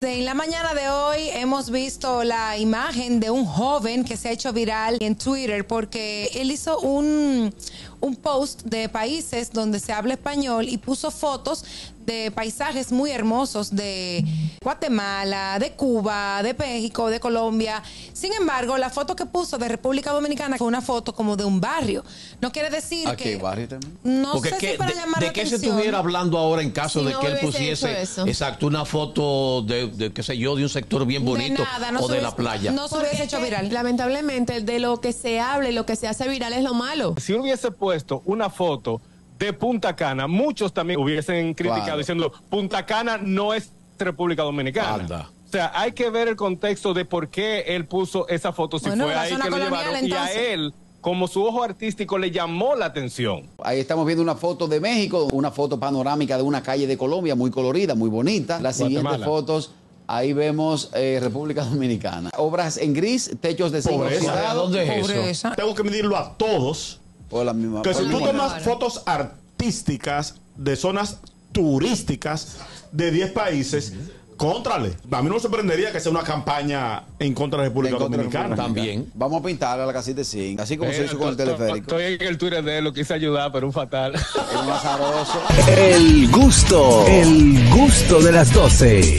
En la mañana de hoy hemos visto la imagen de un joven que se ha hecho viral en Twitter porque él hizo un, un post de países donde se habla español y puso fotos de paisajes muy hermosos de Guatemala, de Cuba, de México, de Colombia. Sin embargo, la foto que puso de República Dominicana fue una foto como de un barrio. No quiere decir ¿A que qué barrio también? no Porque sé que- si para de, llamar de la qué se estuviera hablando ahora en caso Si de no que él pusiese exacto una foto de, de, qué sé yo de un sector bien bonito de nada, no o se de la playa No se hubiese es hecho viral. Lamentablemente, de lo que se habla y lo que se hace viral es lo malo. si hubiese puesto una foto de Punta Cana, muchos también hubiesen criticado Claro. diciendo Punta Cana no es República Dominicana. Anda. O sea, hay que ver el contexto de por qué él puso esa foto, si Bueno, fue ahí que lo colonial, llevaron y a él, como su ojo artístico, le llamó la atención. Ahí estamos viendo una foto de México, una foto panorámica de una calle de Colombia muy colorida, muy bonita. Las siguientes fotos, ahí vemos eh, República Dominicana. Obras en gris, techos de Pobreza. ¿Dónde es eso? Tengo que medirlo a todos. Por la misma. Que si tú tomas fotos artísticas de zonas turísticas de 10 países, contrale. A mí no me sorprendería que sea una campaña en contra de la República contra Dominicana. También. Vamos a pintar a la casita de zinc, así como se Eh, hizo con el teleférico. Estoy en el Twitter de él, lo quise ayudar, pero un fatal. Es un azaroso. El gusto, el gusto de las 12.